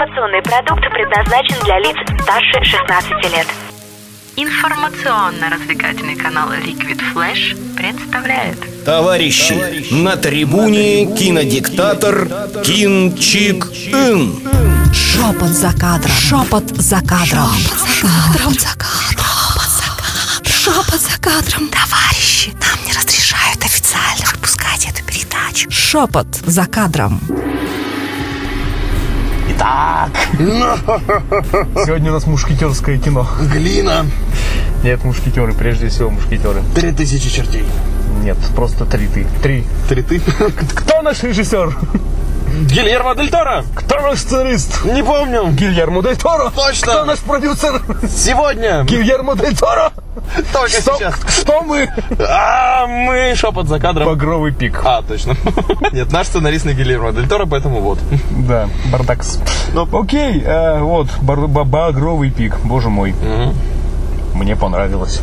Информационный продукт предназначен для лиц старше 16 лет. Информационно-развлекательный канал Liquid Flash представляет Товарищи, на трибуне кинодиктатор Кин Чик Ин. Шепот за кадром. Шепот за кадром. Шепот за кадром. Шепот за кадром. Товарищи, нам не разрешают официально выпускать эту передачу. Шепот за кадром. Итак, сегодня у нас мушкетерское кино. Глина. Нет, мушкетеры, прежде всего мушкетеры. Три тысячи чертей. Нет, просто три ты. Три. Три ты. Кто наш режиссер? Гильермо Дель Торо. Кто наш сценарист? Не помню. Гильермо Дель Торо. Точно. Кто наш продюсер? Сегодня. Гильермо Дель Торо. Только Что, сейчас. что мы? А, мы шепот за кадром. Багровый пик. А, точно. Нет, наш сценарист не Гильермо Дель Торо, поэтому вот. Да, бардакс. Ну. Окей, э, вот, бар- багровый пик, боже мой. Мне понравилось.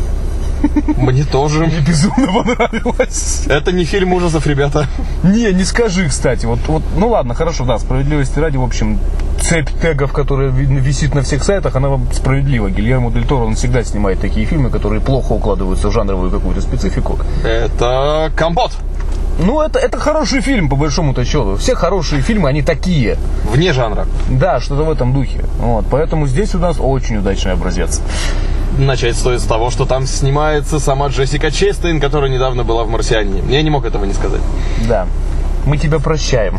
Мне тоже. Мне безумно понравилось. Это не фильм ужасов, ребята. Не, не скажи, кстати. Вот, вот, ну ладно, хорошо, да, справедливости ради, в общем, цепь тегов, которая ви- висит на всех сайтах, она справедлива. Гильермо Дель Торо, он всегда снимает такие фильмы, которые плохо укладываются в жанровую какую-то специфику. Это компот. Ну, это, это хороший фильм, по большому-то счету. Все хорошие фильмы, они такие. Вне жанра. Да, что-то в этом духе. Вот, поэтому здесь у нас очень удачный образец. Начать стоит с того, что там снимается сама Джессика Честейн, которая недавно была в «Марсианине». Я не мог этого не сказать. Да. Мы тебя прощаем.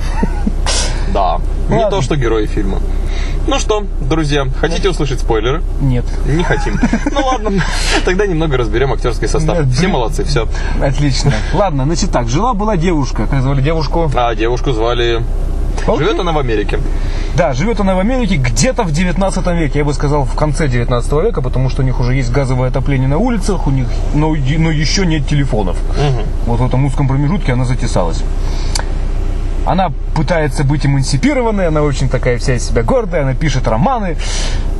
Да. Не Ладно. то, что герои фильма. Ну что, друзья, хотите услышать спойлеры? Нет. Не хотим. Ну ладно, тогда немного разберем актерский состав. Нет, Все молодцы, все. Отлично. Ладно, значит так, жила-была девушка. Как звали девушку? А девушку звали... Живет она в Америке. Да, живет она в Америке где-то в 19 веке. Я бы сказал, в конце 19 века, потому что у них уже есть газовое отопление на улицах, у них, но, но еще нет телефонов. Вот в этом узком промежутке она затесалась. Она пытается быть эмансипированной, она очень такая вся из себя гордая, она пишет романы,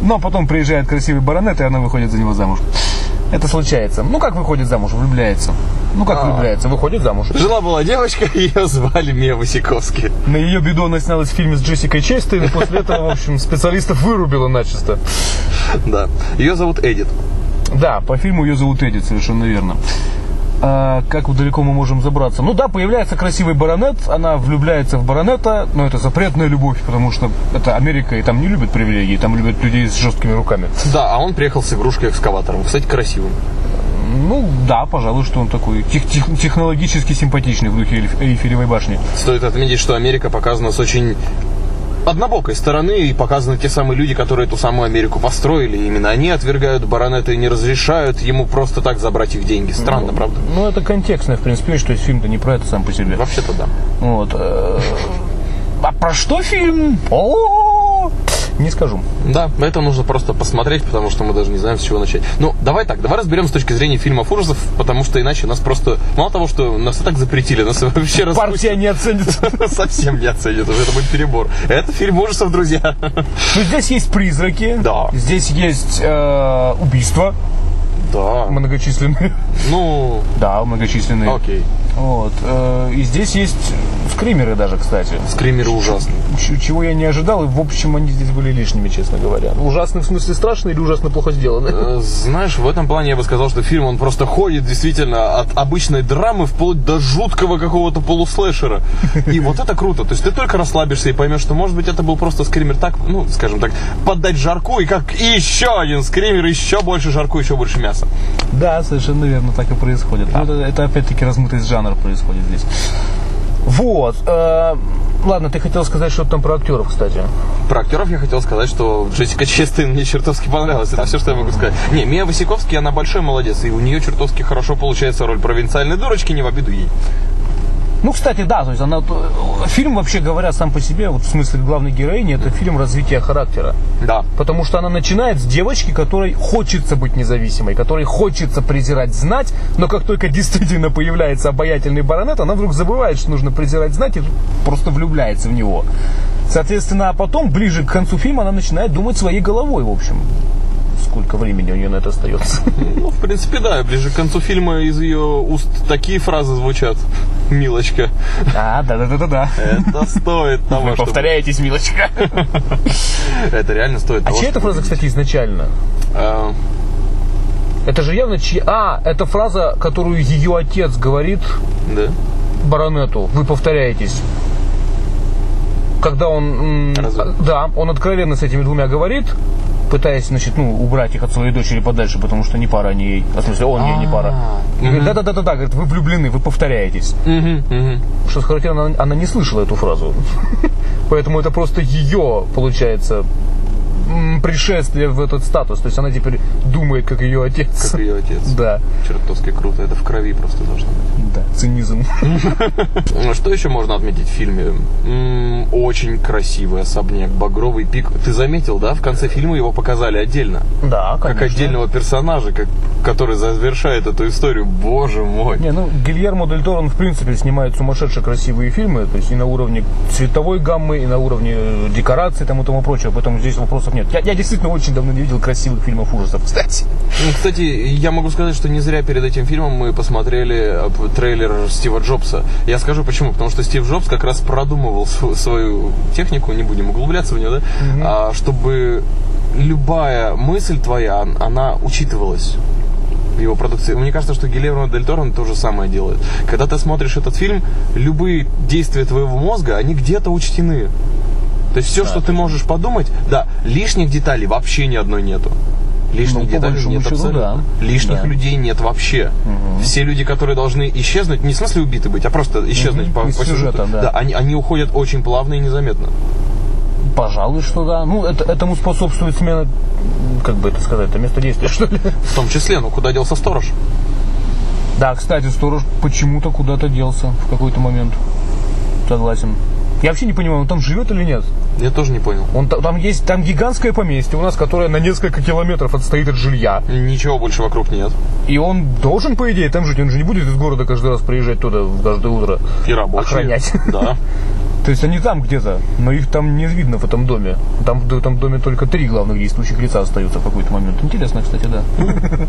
но потом приезжает красивый баронет, и она выходит за него замуж. Это случается. Ну, как выходит замуж? Влюбляется. Ну, как влюбляется? Выходит замуж. Жила-была девочка, ее звали Мия Васиковски. На ее беду она снялась в фильме с Джессикой Честейн, и после этого, в общем, специалистов вырубила начисто. Да. Ее зовут Эдит. Да, по фильму ее зовут Эдит, совершенно верно. А, как далеко мы можем забраться? Ну да, появляется красивый баронет, она влюбляется в баронета, но это запретная любовь, потому что это Америка, и там не любят привилегии, там любят людей с жесткими руками. Да, а он приехал с игрушкой-экскаватором. Кстати, красивым. Ну да, пожалуй, что он такой тех- тех- технологически симпатичный в духе Эйф- Эйфелевой башни. Стоит отметить, что Америка показана с очень однобокой стороны и показаны те самые люди, которые эту самую Америку построили. Именно они отвергают баронета и не разрешают ему просто так забрать их деньги. Странно, правда? Ну это контекстная, в принципе, вещь, то есть фильм-то не про это сам по себе. Вообще-то да. Вот. э, А про что фильм? О, не скажу. Да, это нужно просто посмотреть, потому что мы даже не знаем, с чего начать. Ну, давай так, давай разберем с точки зрения фильмов ужасов, потому что иначе нас просто... Мало того, что нас и так запретили, нас вообще распустят. Партия не оценит. Совсем не оценит, уже это будет перебор. Это фильм ужасов, друзья. То есть здесь есть призраки. Да. Здесь есть э, убийства Да. многочисленные. Ну, Да, многочисленные. окей. Вот. э, и здесь есть скримеры даже, кстати. Скримеры ужасные. Чего я не ожидал, и в общем они здесь были лишними, честно говоря. Ужасны в смысле страшно или ужасно плохо сделаны? Э, Знаешь, в этом плане я бы сказал, что фильм, он просто ходит действительно от обычной драмы вплоть до жуткого какого-то полуслэшера. И вот это круто. То есть ты только расслабишься и поймешь, что, может быть, это был просто скример так, ну, скажем так, поддать жарку, и как еще один скример, еще больше жарку, еще больше мяса. Да, совершенно верно, так и происходит. Ну, это, это опять-таки размытый жанр происходит здесь. Вот. э, ладно, ты хотел сказать что-то там про актеров, кстати. Про актеров я хотел сказать, что Джессика Честейн мне чертовски понравилась. Это все, что я могу сказать. Не, Мия Васиковский, она большой молодец, и у нее чертовски хорошо получается роль провинциальной дурочки, не в обиду ей. Ну, кстати, да, то есть она, э, фильм, вообще говоря, сам по себе, вот в смысле главной героини, это фильм развития характера. Да. Потому что она начинает с девочки, которой хочется быть независимой, которой хочется презирать знать, но как только действительно появляется обаятельный баронет, она вдруг забывает, что нужно презирать знать и просто влюбляется в него. Соответственно, а потом, ближе к концу фильма, она начинает думать своей головой, в общем. Сколько времени у нее на это остается. Ну, в принципе, да. Ближе к концу фильма из ее уст такие фразы звучат. Милочка. А, да-да-да-да-да. Это стоит того, Вы чтобы... повторяетесь, милочка. Это реально стоит А того, чья эта фраза, кстати, изначально? А, Это же явно чья... А, это фраза, которую ее отец говорит Да. баронету. Вы повторяетесь. Когда он... Разве? а, Да, он откровенно с этими двумя говорит, пытаясь, значит, ну, убрать их от своей дочери подальше, потому что не пара они ей. В смысле, он ей не пара. А, Говорит. Да-да-да-да, говорит, вы влюблены, вы повторяетесь. Что характерно, она, не слышала эту фразу. Поэтому это просто ее, получается, пришествие в этот статус. То есть она теперь думает, как ее отец. Как ее отец. Да, Чертовски круто. Это крови просто должно быть. да, цинизм. Что еще можно отметить в фильме? Очень красивый особняк, багровый пик. Ты заметил, да? В конце фильма его показали отдельно. Да, Как отдельного персонажа, как, который завершает эту историю. Боже мой. Не, ну, Гильермо Дель Торо, он, в принципе, снимает сумасшедшие красивые фильмы, то есть и на уровне цветовой гаммы, и на уровне э, декораций, там и тому прочего, поэтому здесь вопросов нет. Я, я действительно очень давно не видел красивых фильмов ужасов, кстати. Ну, Кстати, я могу сказать, что не зря перед этим фильмом мы посмотрели э, трейлер Стива Джобса. Я скажу почему. Потому что Стив Джобс как раз продумывал св- свою технику, не будем углубляться в нее, да, а, чтобы любая мысль твоя, он- она учитывалась в его продукции. Мне кажется, что Гильермо Дель Торо то же самое делает. Когда ты смотришь этот фильм, любые действия твоего мозга, они где-то учтены. То есть все, что ты можешь подумать, да, лишних деталей вообще ни одной нету. Лишних Ну, деталей нет счету, абсолютно. да. Лишних Да. людей нет вообще. Все люди, которые должны исчезнуть, не в смысле убиты быть, а просто исчезнуть Мгм. по, Из по сюжета, сюжету. да. они, они уходят очень плавно и незаметно. Пожалуй, что да. Ну, это, этому способствует смена, как бы это сказать, это место действия, что ли. В том числе, ну куда делся сторож? Да, кстати, сторож почему-то куда-то делся в какой-то момент. Согласен. Я вообще не понимаю, он там живет или нет? Я тоже не понял. Он, та- там есть там гигантское поместье у нас, которое на несколько километров отстоит от жилья. Ничего больше вокруг нет. И он должен, по идее, там жить. Он же не будет из города каждый раз приезжать туда каждое утро. И рабочие. Охранять. Да. То есть они там где-то, но их там не видно в этом доме. Там в этом доме только три главных действующих лица остаются в какой-то момент. Интересно, кстати, да.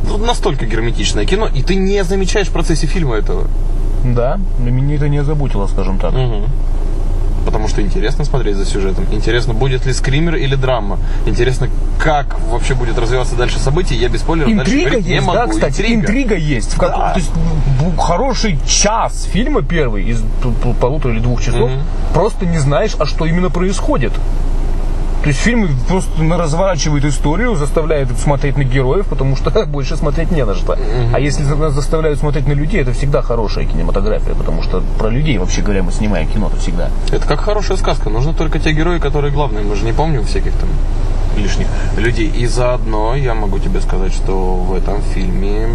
Тут настолько герметичное кино, и ты не замечаешь в процессе фильма этого. Да, меня это не озаботило, скажем так. Потому что интересно смотреть за сюжетом. Интересно, будет ли скример или драма. Интересно, как вообще будет развиваться дальше события. Я без спойлеров Интрига говорить не есть, могу. да, кстати, интрига, есть. В как- Да. То есть хороший час фильма первый из полутора или двух часов Мгм. просто не знаешь, а что именно происходит. То есть фильм просто разворачивает историю, заставляет смотреть на героев, потому что больше смотреть не на что. А если нас заставляют смотреть на людей, это всегда хорошая кинематография, потому что про людей, вообще говоря, мы снимаем кино-то всегда. Это как хорошая сказка. Нужны только те герои, которые главные. Мы же не помним всяких там лишних людей. И заодно я могу тебе сказать, что в этом фильме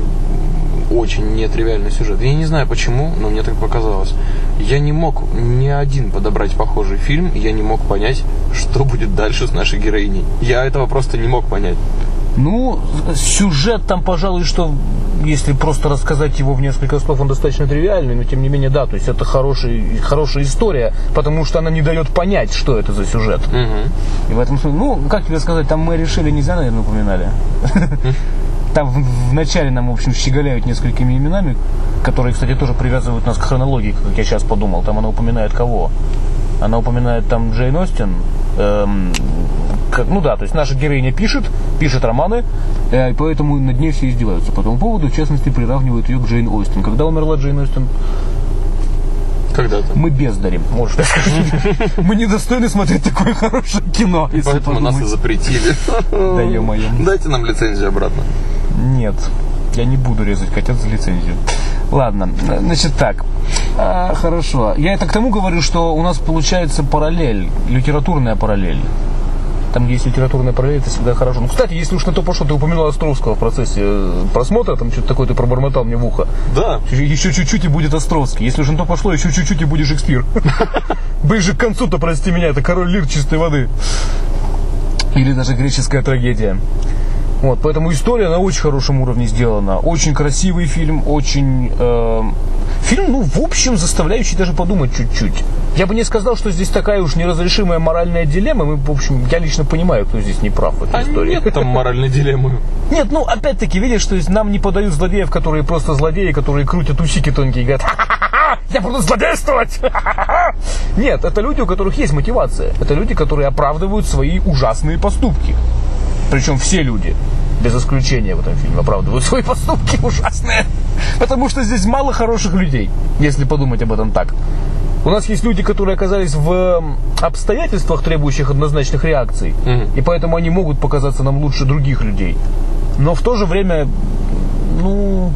очень нетривиальный сюжет. Я не знаю почему, но мне так показалось. Я не мог ни один подобрать похожий фильм, я не мог понять, что будет дальше с нашей героиней. Я этого просто не мог понять. Ну, сюжет там, пожалуй, что если просто рассказать его в несколько слов, он достаточно тривиальный, но тем не менее, да, то есть это хороший, хорошая история, потому что она не дает понять, что это за сюжет. Мгм. И в этом смысле, ну, как тебе сказать, там мы решили, нельзя, наверное, упоминали. Там в, в начале нам, в общем, щеголяют несколькими именами, которые, кстати, тоже привязывают нас к хронологии, как я сейчас подумал. Там она упоминает кого? Она упоминает там Джейн Остин. эм, как- ну да, то есть наша героиня пишет, пишет романы, э, и поэтому над ней все издеваются по этому поводу, в частности, приравнивают ее к Джейн Остин. Когда умерла Джейн Остин? Когда-то. Мы бездари, можешь так сказать. Мы недостойны смотреть такое хорошее кино, если Поэтому нас и подумать. запретили. Да ё-моё. Дайте нам лицензию обратно. Нет, я не буду резать котят за лицензию. Ладно, значит так. А, хорошо. Я это к тому говорю, что у нас получается параллель, литературная параллель. Там, где есть литературная параллель, это всегда хорошо. Ну, кстати, если уж на то пошло, ты упомянул Островского в процессе э, просмотра, там что-то такое ты пробормотал мне в ухо. Да. Еще чуть-чуть и будет Островский. Если уж на то пошло, еще чуть-чуть и будет Шекспир. Ближе к концу-то, прости меня, это король лир чистой воды. Или даже греческая трагедия. Вот, поэтому история на очень хорошем уровне сделана. Очень красивый фильм, очень... э, Фильм, ну, в общем, заставляющий даже подумать чуть-чуть. Я бы не сказал, что здесь такая уж неразрешимая моральная дилемма. Мы, в общем, я лично понимаю, кто здесь не прав в этой А истории. нет там моральной дилеммы. Нет, ну, опять-таки, видишь, что нам не подают злодеев, которые просто злодеи, которые крутят усики тонкие и говорят, «Ха-ха-ха, я буду злодействовать! Ха-ха-ха». Нет, это люди, у которых есть мотивация. Это люди, которые оправдывают свои ужасные поступки. Причем все люди, без исключения в этом фильме, оправдывают свои поступки ужасные. Потому что здесь мало хороших людей, если подумать об этом так. У нас есть люди, которые оказались в обстоятельствах, требующих однозначных реакций, и поэтому они могут показаться нам лучше других людей. Но в то же время, ну,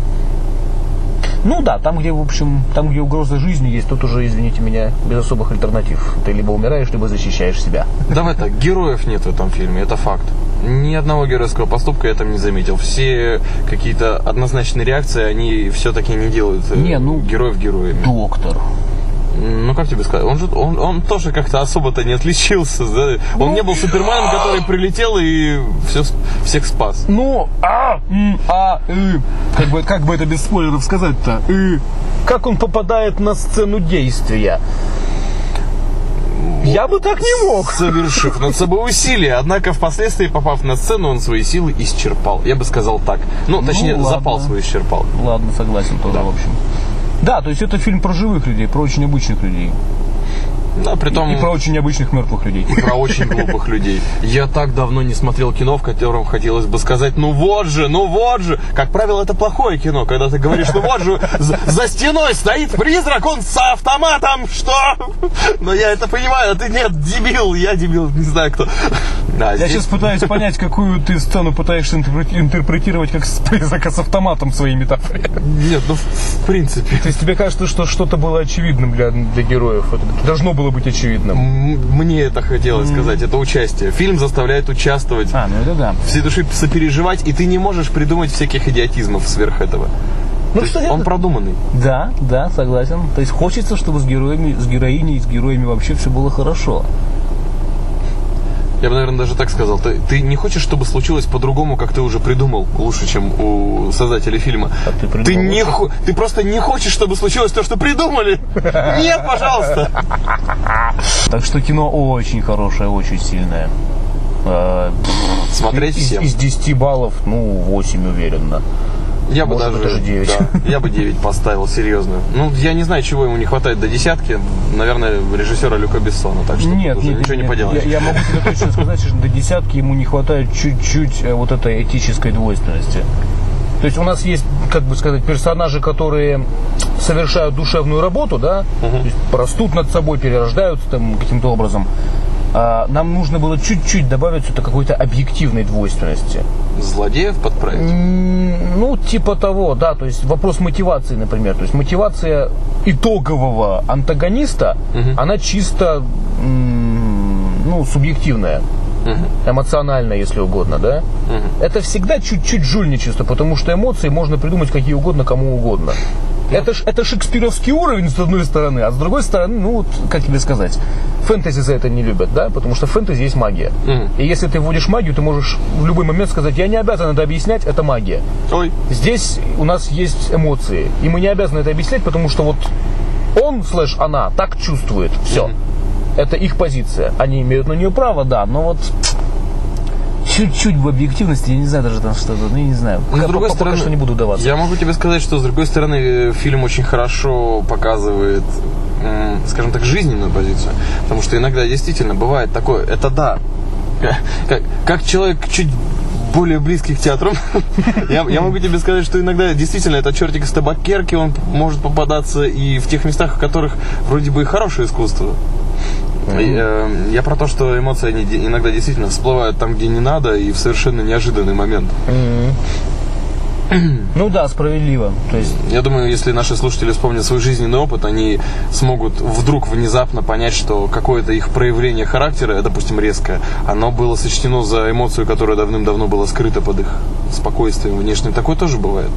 ну да, там, где, в общем, там, где угроза жизни есть, тут уже, извините меня, без особых альтернатив. Ты либо умираешь, либо защищаешь себя. Давай так, героев нет в этом фильме, это факт. Ни одного геройского поступка я там не заметил. Все какие-то однозначные реакции, они все-таки не делают э, Не, ну- героев героями. Доктор. Ну, как тебе сказать, он же он, он тоже как-то особо-то не отличился. да? Он не был Суперменом, который прилетел и все, всех спас. Ну, а, а, э, как бы, как бы это без спойлеров сказать-то? Э, как он попадает на сцену действия? Я бы так не мог. Совершив над собой усилия, однако впоследствии, попав на сцену, он свои силы исчерпал. Я бы сказал так. Ну, точнее, ладно. запал свой исчерпал. Ладно, согласен тоже, в общем. Да, то есть это фильм про живых людей, про очень обычных людей. Да, притом... И про очень необычных мертвых людей. и про очень глупых людей. Я так давно не смотрел кино, в котором хотелось бы сказать, ну вот же, ну вот же. Как правило, это плохое кино, когда ты говоришь, ну вот же, за, за стеной стоит призрак, он с автоматом, что? Но я это понимаю, а ты нет, дебил, я дебил, не знаю кто. Да, Я здесь- сейчас пытаюсь понять, какую ты сцену пытаешься интерпре- интерпретировать как с призрака с автоматом своей метафоре. Нет, ну в принципе. То есть тебе кажется, что что-то было очевидным для, для героев? Это должно было быть очевидным. Мне это хотелось сказать, это участие. Фильм заставляет участвовать, А, ну это да. всей души сопереживать, и ты не можешь придумать всяких идиотизмов сверх этого. Ну То что, он продуманный. Да, да, согласен. То есть хочется, чтобы с героями, с героиней с героями вообще все было хорошо. Я бы, наверное, даже так сказал. Ты, ты не хочешь, чтобы случилось по-другому, как ты уже придумал, лучше, чем у создателей фильма. А ты ты, не хо- ты просто не хочешь, чтобы случилось то, что придумали. Нет, пожалуйста. Так что кино очень хорошее, очень сильное. Э, Смотреть из, всем. из 10 баллов, ну, 8 уверенно. Я бы может даже, даже девять. да, я бы 9 поставил, серьезно. Ну, я не знаю, чего ему не хватает до десятки. Наверное, режиссера Люка Бессона. Так что Нет, нет, ничего нет, не поделаешь. Я, я могу тебе точно сказать, что до десятки ему не хватает чуть-чуть э, вот этой этической двойственности. То есть у нас есть, как бы сказать, персонажи, которые совершают душевную работу, да, то есть растут над собой, перерождаются там каким-то образом. А нам нужно было чуть-чуть добавить сюда какой-то объективной двойственности. Злодеев подправить. Ну, типа того, да, то есть вопрос мотивации, например. То есть мотивация итогового антагониста, она чисто, ну, субъективная. Эмоциональная, если угодно, да? Это всегда чуть-чуть жульничество, потому что эмоции можно придумать какие угодно, кому угодно. Это, ж, это шекспировский уровень, с одной стороны, а с другой стороны, ну, вот, как тебе сказать, фэнтези за это не любят, да, потому что в фэнтези есть магия. И если ты вводишь магию, ты можешь в любой момент сказать, я не обязан это объяснять, это магия. Ой, Здесь у нас есть эмоции, и мы не обязаны это объяснять, потому что вот он, слэш, она так чувствует, все. Это их позиция. Они имеют на нее право, да, но вот чуть-чуть в объективности, я не знаю даже там что-то, ну я не знаю. Но, с другой пока стороны, что не буду даваться. Я могу тебе сказать, что с другой стороны фильм очень хорошо показывает, скажем так, жизненную позицию. Потому что иногда действительно бывает такое, это да, как, как человек чуть более близкий к театру, я, я могу тебе сказать, что иногда действительно это чертик из табакерки, он может попадаться и в тех местах, в которых вроде бы и хорошее искусство. Э, я про то, что эмоции они иногда действительно всплывают там, где не надо, и в совершенно неожиданный момент. Ну да, справедливо. То есть Я думаю, если наши слушатели вспомнят свой жизненный опыт, они смогут вдруг внезапно понять, что какое-то их проявление характера, допустим, резкое, оно было сочтено за эмоцию, которая давным-давно была скрыта под их спокойствием внешним. Такое тоже бывает.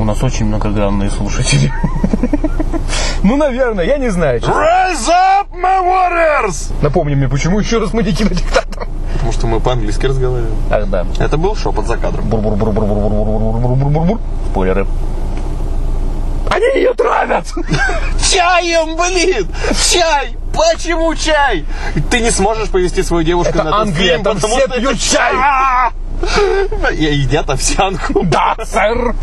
У нас очень многогранные слушатели. Ну, наверное, я не знаю. Rise up, my warriors! Напомни мне, почему еще раз мы не кинодиктатор? Потому что мы по-английски разговариваем. Ах, да. Это был шепот за кадром. Бур-бур-бур-бур-бур-бур-бур-бур-бур-бур-бур. Спойлеры. Они ее травят! Чаем, блин! Чай! Почему чай? Ты не сможешь повести свою девушку Это на этот Англия, фильм, там потому все что пьют чай. Едят овсянку. Да, сэр!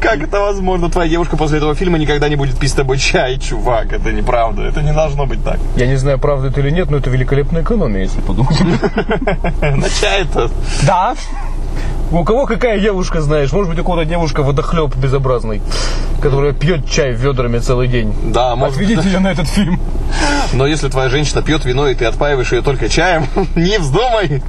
Как это возможно? Твоя девушка после этого фильма никогда не будет пить с тобой чай, чувак. Это неправда. Это не должно быть так. Я не знаю, правда это или нет, но это великолепная экономия, если подумать. На чай-то. Да. У кого какая девушка, знаешь? Может быть, у кого-то девушка водохлеб безобразный, которая пьет чай ведрами целый день. Да, может Отведите ее на этот фильм. Но если твоя женщина пьет вино, и ты отпаиваешь ее только чаем, не вздумай.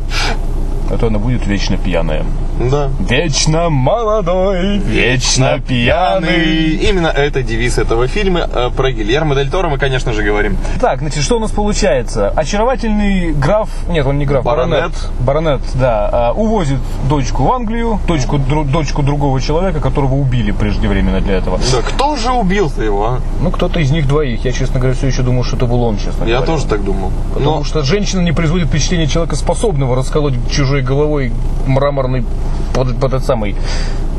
А то она будет вечно пьяная. Да. Вечно молодой, вечно пьяный. Именно это девиз этого фильма. Э, Про Гильермо Дель Торо мы, конечно же, говорим. Так, значит, что у нас получается? Очаровательный граф, нет, он не граф, Баронет. баронет, да, а, увозит дочку в Англию, дочку, дру- дочку другого человека, которого убили преждевременно для этого. Да кто же убил-то его, а? Ну, кто-то из них двоих. Я, честно говоря, все еще думал, что это был он, честно Я говоря. тоже так думал. Потому Но что женщина не производит впечатление человека, способного расколоть чужой головой мраморный под, под этот самый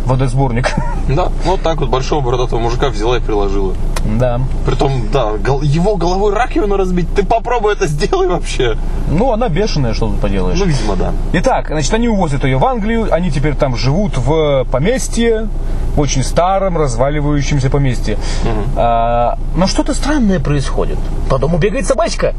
водосборник. Да, вот так вот большого бородатого мужика взяла и приложила. Да. Притом, да, гол- его головой раковину разбить, ты попробуй это сделай вообще. Ну, она бешеная, что тут поделаешь. Ну, видимо, да. Итак, значит, они увозят ее в Англию, они теперь там живут в поместье, в очень старом, разваливающемся поместье. А, но что-то странное происходит. По дому бегает собачка,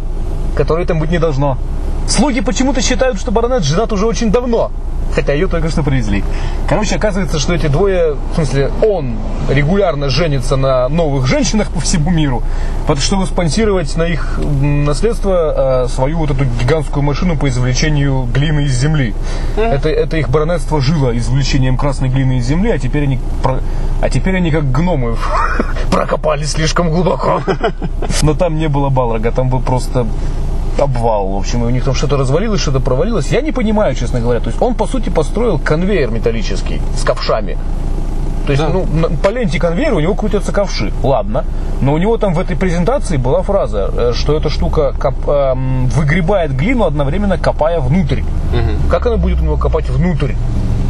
которой там быть не должно. Слуги почему-то считают, что баронет женат уже очень давно. Хотя ее только что привезли. Короче, оказывается, что эти двое, в смысле, он регулярно женится на новых женщинах по всему миру, чтобы спонсировать на их наследство э, свою вот эту гигантскую машину по извлечению глины из земли. Это, это их баронетство жило извлечением красной глины из земли, а теперь они, про- а теперь они как гномы прокопали слишком глубоко. Но там не было Балрога, там был просто обвал. В общем, и у них там что-то развалилось, что-то провалилось. Я не понимаю, честно говоря. То есть он, по сути, построил конвейер металлический с ковшами. То есть, Да. ну, по ленте конвейера у него крутятся ковши. Ладно. Но у него там в этой презентации была фраза, э, что эта штука коп- эм, выгребает глину, одновременно копая внутрь. Как она будет у него копать внутрь?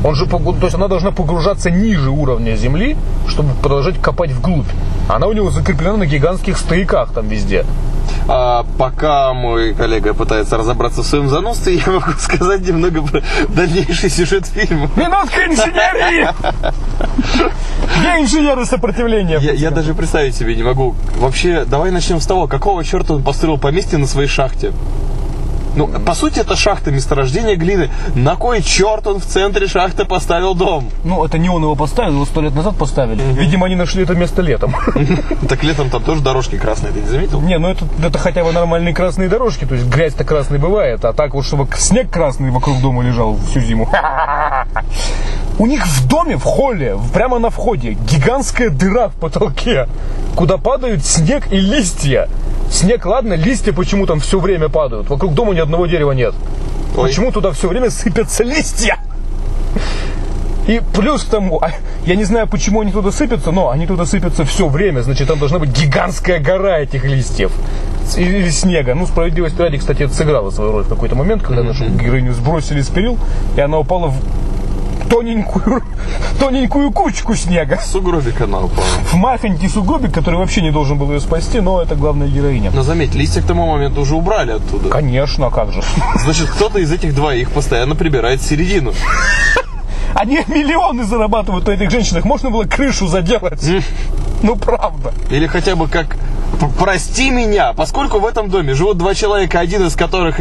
Он же, то есть она должна погружаться ниже уровня земли, чтобы продолжать копать вглубь. Она у него закреплена на гигантских стояках там везде. А пока мой коллега пытается разобраться в своем заносце, я могу сказать немного про дальнейший сюжет фильма. Минутка инженерии! Где инженеры сопротивления? Я, я даже представить себе не могу. Вообще, давай начнем с того, какого черта он построил поместье на своей шахте? Ну, по сути, это шахта месторождения глины. На кой черт он в центре шахты поставил дом? Ну, это не он его поставил, его сто лет назад поставили. Видимо, они нашли это место летом. Так летом там тоже дорожки красные, ты не заметил? Не, ну это, это хотя бы нормальные красные дорожки, то есть грязь-то красной бывает, а так вот, чтобы снег красный вокруг дома лежал всю зиму. У них в доме, в холле, прямо на входе, гигантская дыра в потолке, куда падают снег и листья. Снег, ладно, листья почему там все время падают. Вокруг дома ни одного дерева нет. Ой. Почему туда все время сыпятся листья? И плюс к тому, а, я не знаю, почему они туда сыпятся, но они туда сыпятся все время, значит, там должна быть гигантская гора этих листьев. Или снега. Ну, справедливость ради, кстати, это сыграло свою роль в какой-то момент, когда нашу героиню сбросили с перил, и она упала в тоненькую, тоненькую кучку снега. Сугробик она упала. В махонький сугробик, который вообще не должен был ее спасти, но это главная героиня. Но заметь, листья к тому моменту уже убрали оттуда. Конечно, а как же. Значит, кто-то из этих двоих постоянно прибирает середину. Они миллионы зарабатывают на этих женщинах. Можно было крышу заделать. Ну, правда. Или хотя бы как «П- Прости меня, поскольку в этом доме живут два человека, один из которых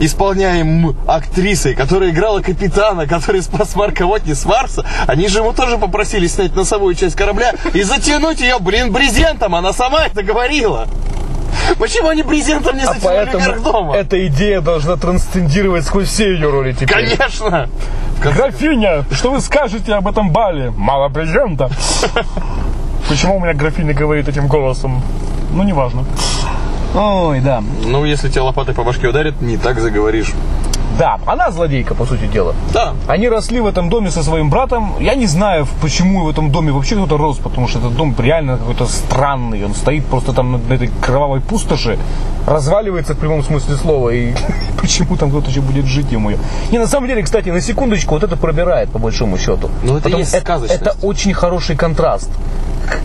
исполняем актрисой, которая играла капитана, который спас Марка Вотни с Марса, они же ему тоже попросили снять носовую часть корабля и затянуть ее, блин, брезентом, она сама это говорила. Почему они брезентом не А затянули вверх поэтому дома? эта идея должна трансцендировать сквозь все ее роли теперь. Конечно! Графиня, что вы скажете об этом бале? Мало брезента. Почему у меня графиня говорит этим голосом? Ну, неважно. Ой, да. Ну, если тебя лопатой по башке ударит, не так заговоришь. Да, она злодейка, по сути дела. Да. Они росли в этом доме со своим братом. Я не знаю, почему в этом доме вообще кто-то рос, потому что этот дом реально какой-то странный. Он стоит просто там на этой кровавой пустоши, разваливается в прямом смысле слова, и почему там кто-то еще будет жить ему. Не, на самом деле, кстати, на секундочку, вот это пробирает, по большому счету. Ну, это Потому- есть сказочность. это очень хороший контраст.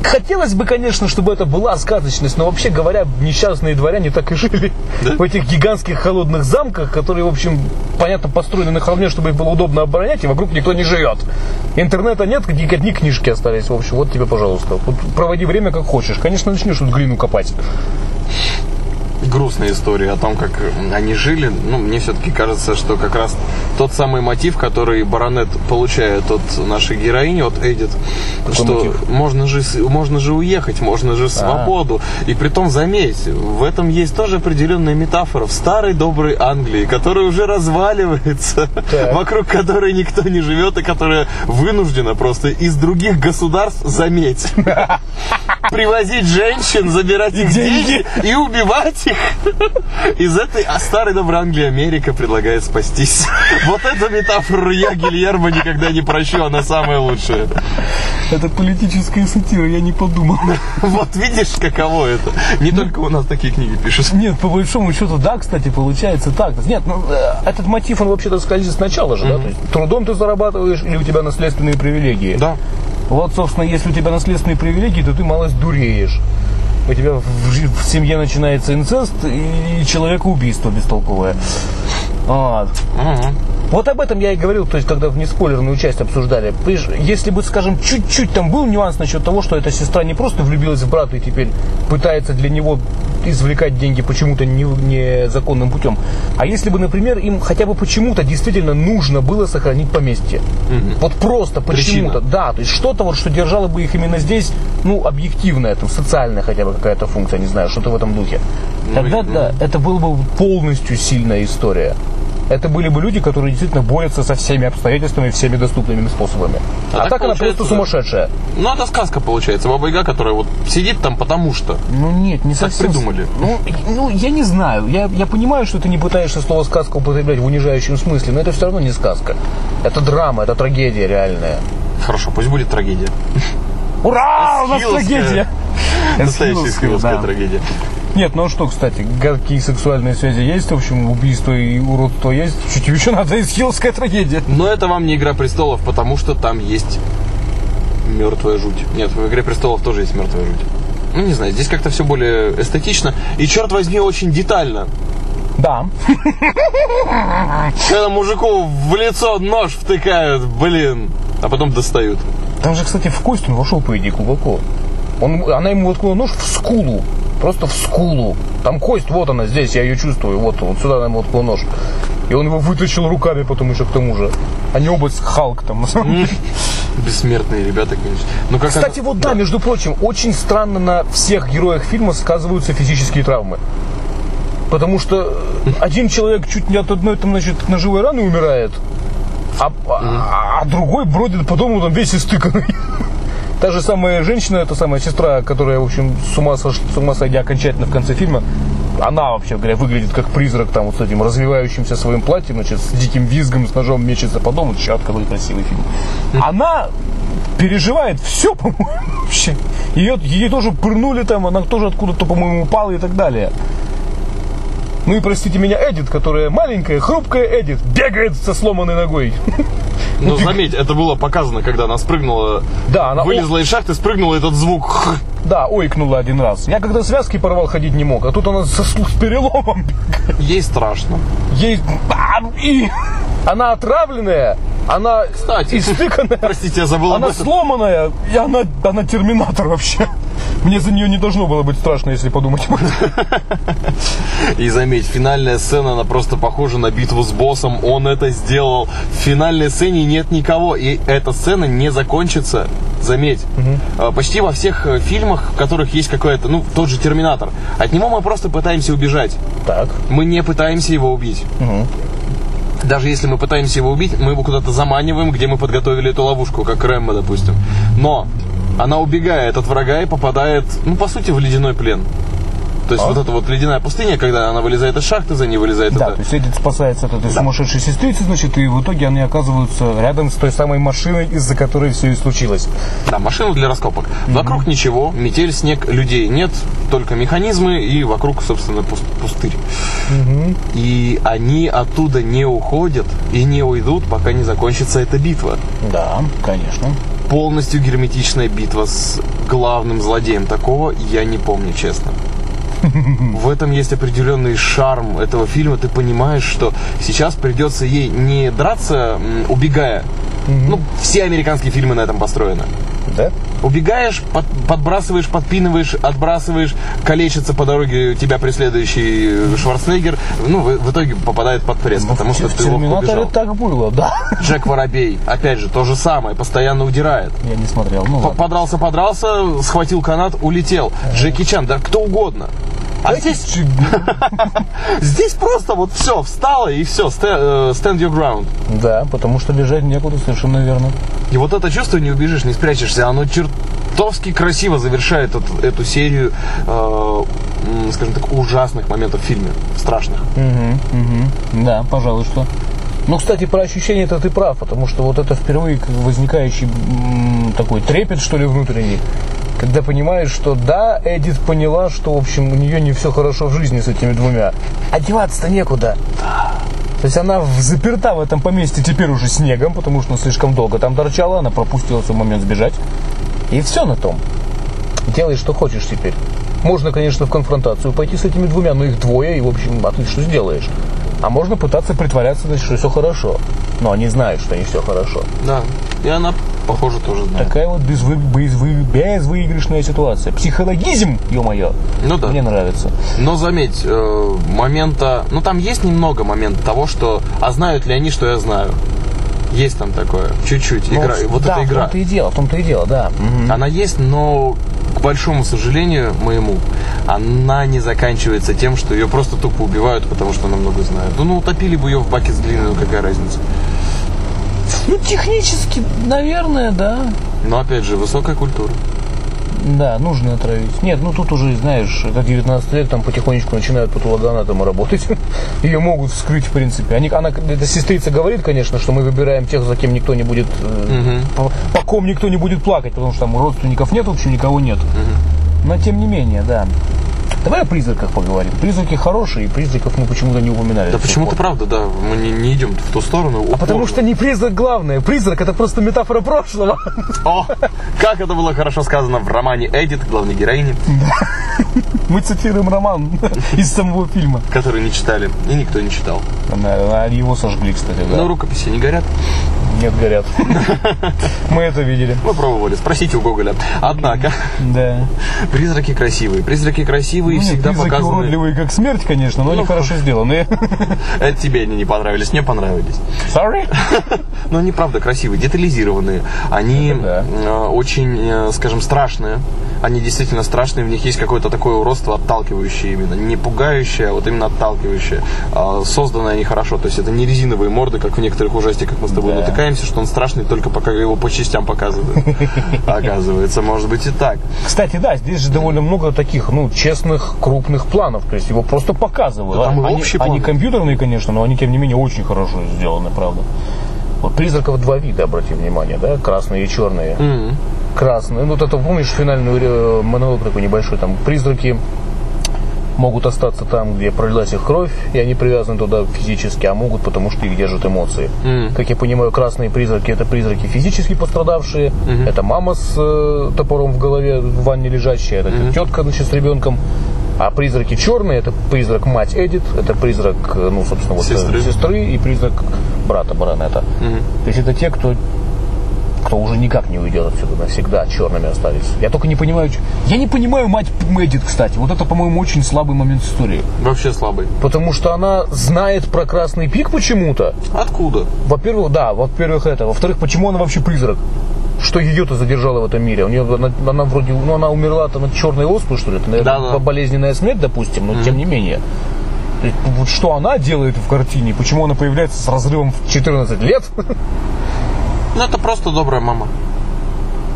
Хотелось бы, конечно, чтобы это была сказочность, но вообще говоря, несчастные дворяне так и жили Да? в этих гигантских холодных замках, которые, в общем, понятно, построены на холме, чтобы их было удобно оборонять, и вокруг никто не живет. Интернета нет, одни, одни книжки остались, в общем, вот тебе, пожалуйста. Вот проводи время как хочешь. Конечно, начнешь тут глину копать. Грустная история о том, как они жили. Ну, мне все-таки кажется, что как раз тот самый мотив, который баронет получает от нашей героини, от Эдит, что мотив? можно же, можно же уехать, можно же свободу. И при том, заметь, в этом есть тоже определенная метафора в старой доброй Англии, которая уже разваливается, Так. вокруг которой никто не живет и которая вынуждена просто из других государств, заметь, привозить женщин, забирать их деньги и убивать их. Из этой а, старой доброй Англии Америка предлагает спастись. Вот эту метафору я, Гильермо, никогда не прощу, она самая лучшая. Это политическая сатира, я не подумал. Вот видишь, каково это. Не только у нас такие книги пишут. Нет, по большому счету, да, кстати, получается так. Нет, ну, э, этот мотив, он вообще-то скользит сначала же, да? То есть трудом ты зарабатываешь или у тебя наследственные привилегии? Да. Вот, собственно, если у тебя наследственные привилегии, то ты малость дуреешь. У тебя в, в семье начинается инцест и человекоубийство бестолковое. Вот. Мгм. Вот об этом я и говорил, то есть, когда в неспойлерную часть обсуждали. Если бы, скажем, чуть-чуть там был нюанс насчет того, что эта сестра не просто влюбилась в брата и теперь пытается для него извлекать деньги почему-то не- незаконным путем, а если бы, например, им хотя бы почему-то действительно нужно было сохранить поместье. Вот просто почему-то. Причина. Да, то есть что-то вот, что держало бы их именно здесь, ну, объективная, там, социальная хотя бы какая-то функция, не знаю, что-то в этом духе. Тогда, да, это была бы полностью сильная история. Это были бы люди, которые действительно борются со всеми обстоятельствами, всеми доступными способами. А А, так так, она просто сумасшедшая. Ну, это сказка получается. Баба Яга, которая вот сидит там потому что. Ну нет, не Так совсем. придумали. Ну, ну, я не знаю. Я, я понимаю, что ты не пытаешься слово сказка употреблять в унижающем смысле, но это все равно не сказка. Это драма, это трагедия реальная. Хорошо, пусть будет трагедия. Ура! У нас трагедия! Настоящая скиловская трагедия. Нет, ну а что, кстати, гадкие сексуальные связи есть, в общем, убийство и уродство есть. Чуть еще надо эсхиловская трагедия. Но это вам не Игра престолов, потому что там есть мертвая жуть. Нет, в Игре престолов тоже есть мертвая жуть. Ну, не знаю, здесь как-то все более эстетично. И, черт возьми, очень детально. Да. Когда мужику в лицо нож втыкают, блин, а потом достают. Там же, кстати, в кость он вошел, по идее, глубоко. Он, она ему воткнула нож в скулу. Просто в скулу. Там кость, вот она здесь, я ее чувствую. Вот, вот сюда ему воткнула нож. И он его вытащил руками потом еще к тому же. Они оба с Халк там, на самом деле. Бессмертные ребята, конечно. Ну, как Кстати, она- вот да, между прочим, очень странно на всех героях фильма сказываются физические травмы. Потому что один человек чуть не от одной там, значит, ножевой раны умирает, а, а- а другой бродит по дому там весь истыканный. Та же самая женщина, эта самая сестра, которая, в общем, с ума, сош- с ума сойдя окончательно в конце фильма, она, вообще говоря, выглядит как призрак там вот с этим развивающимся своим платьем, значит, с диким визгом, с ножом мечется по дому. Какой красивый фильм. Она переживает все, по-моему, вообще. Ее, ей тоже пырнули там, она тоже откуда-то, по-моему, упала и так далее. Ну и простите меня, Эдит, которая маленькая, хрупкая Эдит, бегает со сломанной ногой. Ну, заметь, это было показано, когда она спрыгнула, Да, она вылезла из шахты, спрыгнула этот звук. Да, ойкнула один раз. Я когда связки порвал, ходить не мог, а тут она со, с переломом. Ей страшно. Ей... И... Она отравленная, она Кстати. истыканная, Простите, я забыл она сломанная, и она, она терминатор вообще. Мне за нее не должно было быть страшно, если подумать. И заметь, финальная сцена, она просто похожа на битву с боссом. Он это сделал. В финальной сцене нет никого. И эта сцена не закончится. Заметь. А, Почти во всех э, фильмах, в которых есть какой-то, ну, тот же Терминатор. От него мы просто пытаемся убежать. Так. Мы не пытаемся его убить. Даже если мы пытаемся его убить, мы его куда-то заманиваем, где мы подготовили эту ловушку, как Рэмбо, допустим. Но она убегает от врага и попадает, ну, по сути, в ледяной плен. То есть вот эта вот ледяная пустыня, когда она вылезает из шахты, за ней вылезает Да, это. то есть Эдит спасается от этой сумасшедшей сестрицы, значит, и в итоге они оказываются рядом с той самой машиной, из-за которой все и случилось. Да, машину для раскопок. Вокруг ничего, метель, снег, людей нет, только механизмы и вокруг, собственно, пус- пустырь. И они оттуда не уходят и не уйдут, пока не закончится эта битва. Да, конечно. Полностью герметичная битва с главным злодеем. Такого я не помню, честно. В этом есть определенный шарм этого фильма. Ты понимаешь, что сейчас придется ей не драться, убегая. Ну, все американские фильмы на этом построены. Да? Убегаешь, под- подбрасываешь, подпинываешь, отбрасываешь, калечится по дороге тебя преследующий Шварценеггер, ну, в, в итоге попадает под пресс, потому что в ты Терминаторе убежал. так было, да. Джек Воробей, опять же, то же самое, постоянно удирает. Я не смотрел. Ну, ладно. Подрался, подрался, схватил канат, улетел. Джеки Чан, да кто угодно. А здесь, здесь просто вот все, встало и все, stand your ground. Да, потому что бежать некуда, совершенно верно. И вот это чувство не убежишь, не спрячешься, оно чертовски красиво завершает эту, эту серию, э, скажем так, ужасных моментов в фильме, страшных. Да, пожалуй, что. Ну, кстати, про ощущение это ты прав, потому что вот это впервые возникающий такой трепет, что ли, внутренний, когда понимаешь, что да, Эдит поняла, что, в общем, у нее не все хорошо в жизни с этими двумя. А деваться-то некуда. То есть она заперта в этом поместье теперь уже снегом, потому что слишком долго там торчала, она пропустила свой момент сбежать. И все на том. Делай, что хочешь теперь. Можно, конечно, в конфронтацию пойти с этими двумя, но их двое, и, в общем, а ты что сделаешь? А можно пытаться притворяться, значит, что все хорошо. Но они знают, что не все хорошо. Да, и она, похоже, тоже знает. Такая вот безвы- безвы- безвыигрышная ситуация. Психологизм, ё-моё. Ну да. Мне нравится. Но заметь, э, момента, ну там есть немного момента того, что, а знают ли они, что я знаю? Есть там такое, чуть-чуть, игра, Ну, вот да, эта в игра. том-то и дело, в том-то и дело, да. Мгм. Она есть, но, к большому сожалению моему, она не заканчивается тем, что ее просто тупо убивают, потому что она много знает. Ну, ну утопили бы ее в баке с глиной, ну какая разница. Ну, технически, наверное, да. Но опять же, высокая культура. Да, нужно отравить. Нет, ну тут уже, знаешь, это 19 лет, там потихонечку начинают патологоанатомы работать. Ее могут вскрыть, в принципе. Они, она, эта сестрица говорит, конечно, что мы выбираем тех, за кем никто не будет, э, по, по ком никто не будет плакать, потому что там родственников нет, в общем, никого нет. Но тем не менее, да. Давай о призраках поговорим. Призраки хорошие, и призраков мы почему-то не упоминали. Да почему-то правда, да, мы не, не идем в ту сторону. А потому что не призрак главное. Призрак это просто метафора прошлого. О, как это было хорошо сказано в романе Эдит, главной героини, Мы цитируем роман из самого фильма. который не читали, и никто не читал. Его сожгли, кстати, да. Но рукописи не горят. Нет, горят. Мы это видели. Мы пробовали, спросите у Гоголя. Однако, Да. призраки красивые. Призраки красивые Ну, всегда призраки показаны... уродливые, как смерть, конечно, но они Ну, хорошо сделаны. Это тебе они не понравились, мне понравились. Sorry? Но они, правда, красивые, детализированные. Они да. э, очень, э, скажем, страшные. Они действительно страшные, в них есть какое-то такое уродство отталкивающее именно. Не пугающее, а вот именно отталкивающее. А, Созданы они хорошо. То есть это не резиновые морды, как в некоторых ужастиках мы с тобой Да. натыкаемся, что он страшный только пока его по частям показывают. Оказывается, может быть и так. Кстати, да, здесь же довольно много таких, ну, честных, крупных планов. То есть его просто показывают. Да, там они, они компьютерные, конечно, но они, тем не менее, очень хорошо сделаны, правда. Вот призраков два вида, обрати внимание, да, красные и черные. М. Красные. Ну, вот это, помнишь, финальный э, монолог такой небольшой, там, призраки могут остаться там, где пролилась их кровь, и они привязаны туда физически, а могут, потому что их держат эмоции. Мгм. Как я понимаю, красные призраки это призраки физически пострадавшие, это мама с э, топором в голове в ванне лежащая, это тетка значит, с ребенком. А призраки черные это призрак мать Эдит, это призрак, э, ну, собственно, вот, э, Сестры. сестры и призрак брата баронета. То есть это те, кто кто уже никак не уйдет отсюда навсегда, черными остались. Я только не понимаю, я не понимаю мать Мэддит, кстати. Вот это, по-моему, очень слабый момент истории. Вообще слабый. Потому что она знает про Красный Пик почему-то. Откуда? Во-первых, да, во-первых это. Во-вторых, почему она вообще призрак? Что ее-то задержало в этом мире? У нее она, она вроде, ну она умерла там от черной оспы, что ли? Это, наверное, Да-да. болезненная смерть, допустим, но тем не менее. Вот что она делает в картине? Почему она появляется с разрывом в 14 лет? Ну, это просто добрая мама.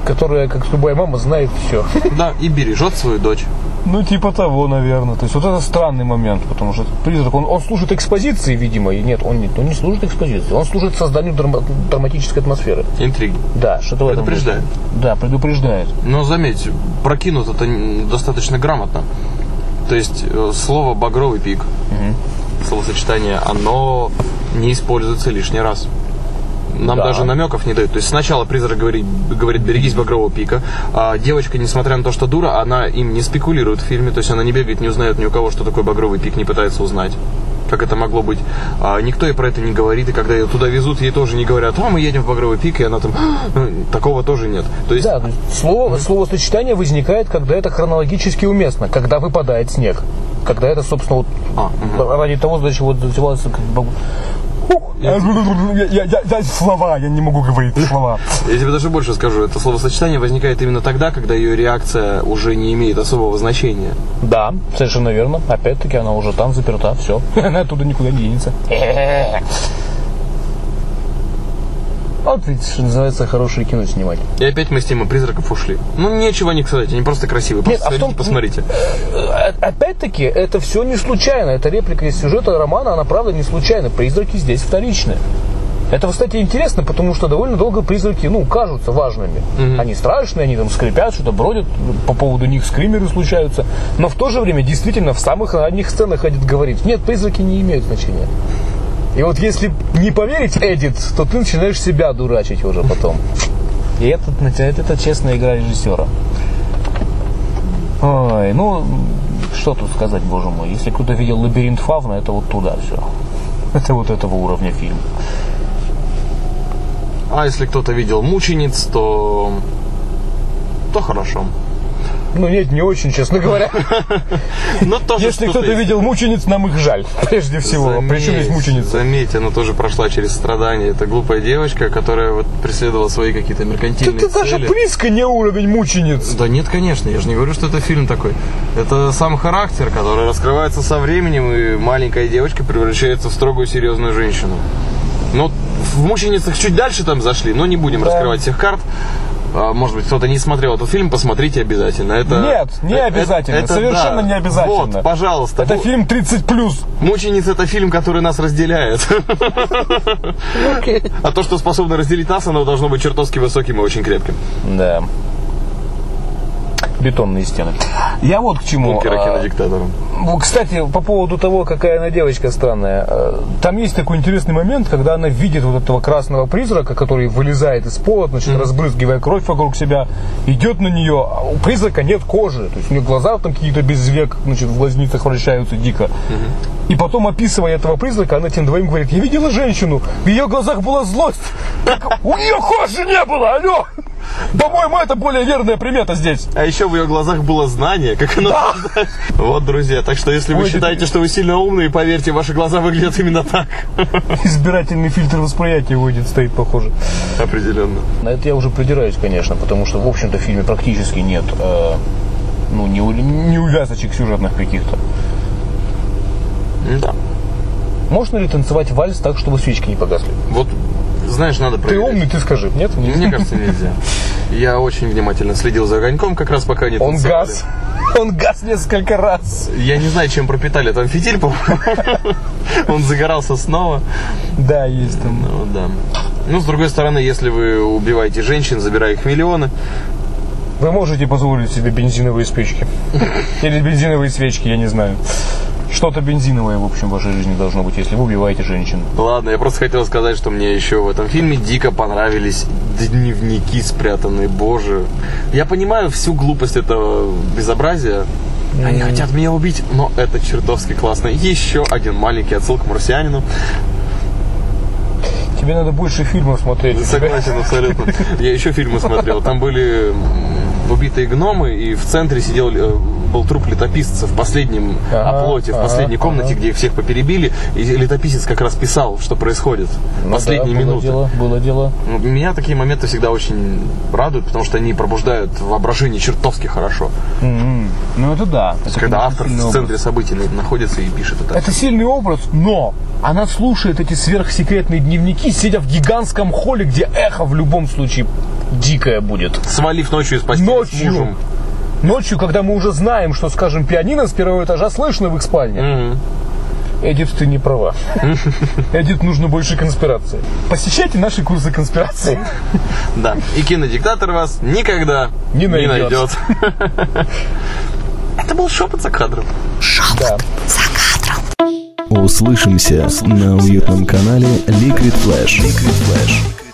Которая, как любая мама, знает все. Да, и бережет свою дочь. Ну, типа того, наверное. То есть, вот это странный момент, потому что призрак, он, он служит экспозиции, видимо, и нет, он не, он не служит экспозиции, он служит созданию драма- драматической атмосферы. Интриги. Да, что-то этом Предупреждает. есть. Да, предупреждает. Но заметь, прокинут это достаточно грамотно. То есть э, слово «багровый пик», словосочетание, оно не используется лишний раз. Нам Да. даже намеков не дают. То есть сначала призрак говорит, говорит берегись багрового пика. А девочка, несмотря на то, что дура, она им не спекулирует в фильме. То есть она не бегает, не узнает ни у кого, что такое багровый пик, не пытается узнать. Как это могло быть? А, никто ей про это не говорит, и когда ее туда везут, ей тоже не говорят, а мы едем в Багровый пик, и она там, «Ну, такого тоже нет. То есть, Да, слово, словосочетание возникает, когда это хронологически уместно, когда выпадает снег. Когда это, собственно, вот А, мгм. ради того, зачем вот называется как бы- Ух, я, я- я- я- слова, я не могу говорить слова. Я тебе даже больше скажу, это словосочетание возникает именно тогда, когда ее реакция уже не имеет особого значения. Да, совершенно верно. Опять-таки она уже там заперта, все. Она оттуда никуда не денется. Вот ведь, что называется, хорошее кино снимать. И опять мы с темы призраков ушли. Ну, нечего не сказать, они просто красивые. Просто Нет, а в том- посмотрите. Э, Опять-таки, это все не случайно. Это реплика из сюжета романа, она правда не случайна. Призраки здесь вторичны. Это, кстати, интересно, потому что довольно долго призраки, ну, кажутся важными. Они страшные, они там скрипят, что-то бродят, по поводу них скримеры случаются. Но в то же время, действительно, в самых ранних сценах ходит говорить, нет, призраки не имеют значения. И вот если не поверить Эдит, то ты начинаешь себя дурачить уже потом. И это, это, это честная игра режиссера. Ой, ну, что тут сказать, боже мой. Если кто-то видел «Лабиринт Фавна», это вот туда все. Это вот этого уровня фильм. А если кто-то видел мучениц, то... то хорошо. Ну нет, не очень, честно говоря. Но тоже Если кто-то видел мучениц, нам их жаль. Прежде всего. Заметь, Причем здесь мученица? Заметь, она тоже прошла через страдания. Это глупая девочка, которая вот преследовала свои какие-то меркантильные Это даже цели. близко не уровень мучениц. Да нет, конечно, я же не говорю, что это фильм такой. Это сам характер, который раскрывается со временем, и маленькая девочка превращается в строгую серьезную женщину. Ну, в мученицах чуть дальше там зашли, но не будем Да. раскрывать всех карт. А, Может быть, кто-то не смотрел этот фильм, посмотрите обязательно. Это, Нет, не э- обязательно, это совершенно да. не обязательно. Вот, пожалуйста. Это фильм 30 плюс. Мученица это фильм, который нас разделяет. А то, что способно разделить нас, оно должно быть чертовски высоким и очень крепким. Да. Бетонные стены. Я вот к чему. Бункера а, кинодиктатора. Ну, Кстати, по поводу того, какая она девочка странная. э, Там есть такой интересный момент, когда она видит вот этого красного призрака, который вылезает из пола, значит, разбрызгивая кровь вокруг себя, идет на нее, а у призрака нет кожи, то есть у нее глаза там какие-то без век, значит, в глазницах вращаются дико. И потом, описывая этого призрака, она тем двоим говорит, я видела женщину, в ее глазах была злость, у нее кожи не было, алло! По-моему, это более верная примета здесь. А еще в ее глазах было знание, как оно рождается. Вот, друзья, так что если вы Ой, считаете, что вы сильно умные, поверьте, ваши глаза выглядят именно так. Избирательный фильтр восприятия выйдет, стоит похоже. Определенно. На это я уже придираюсь, конечно, потому что, в общем-то, в фильме практически нет э, ну, не, у- не увязочек сюжетных каких-то. Да. Можно ли танцевать вальс так, чтобы свечки не погасли? Вот, знаешь, надо Ты проверить. умный, ты скажи. Нет? Мне кажется, нельзя. Я очень внимательно следил за огоньком, как раз пока не Он танцевали. газ. Он газ несколько раз. Я не знаю, чем пропитали там фитиль, по-моему. Он загорался снова. Да, есть там. Ну, да. Ну, с другой стороны, если вы убиваете женщин, забирая их миллионы, Вы можете позволить себе бензиновые спички. Или бензиновые свечки, я не знаю. Что-то бензиновое, в общем, в вашей жизни должно быть, если вы убиваете женщин. Ладно, я просто хотел сказать, что мне еще в этом фильме дико понравились дневники спрятанные, боже. Я понимаю всю глупость этого безобразия. Они хотят меня убить, но это чертовски классно. Еще один маленький отсыл к марсианину. Тебе надо больше фильмов смотреть. Согласен абсолютно. Я еще фильмы смотрел. Там были убитые гномы, и в центре сидел э, был труп летописца в последнем Ага, оплоте, в ага, последней комнате, ага. где их всех поперебили. И летописец как раз писал, что происходит. Ну Последние да, было минуты. дело, было дело. Меня такие моменты всегда очень радуют, потому что они пробуждают воображение чертовски хорошо. М-м. Ну это да. Это, Когда автор в образ. центре событий на- находится и пишет это. Это сильный образ, но она слушает эти сверхсекретные дневники, сидя в гигантском холле, где эхо в любом случае дикое будет. Свалив ночью из постели Ночью. с мужем. Ночью, когда мы уже знаем, что, скажем, пианино с первого этажа слышно в их спальне. Мгм. Эдит, ты не права. Эдит, нужно больше конспирации. Посещайте наши курсы конспирации. Да. И кинодиктатор вас никогда Не найдет. найдет. Это был шепот за кадром. Да. Услышимся на уютном канале Liquid Flash. Liquid Flash.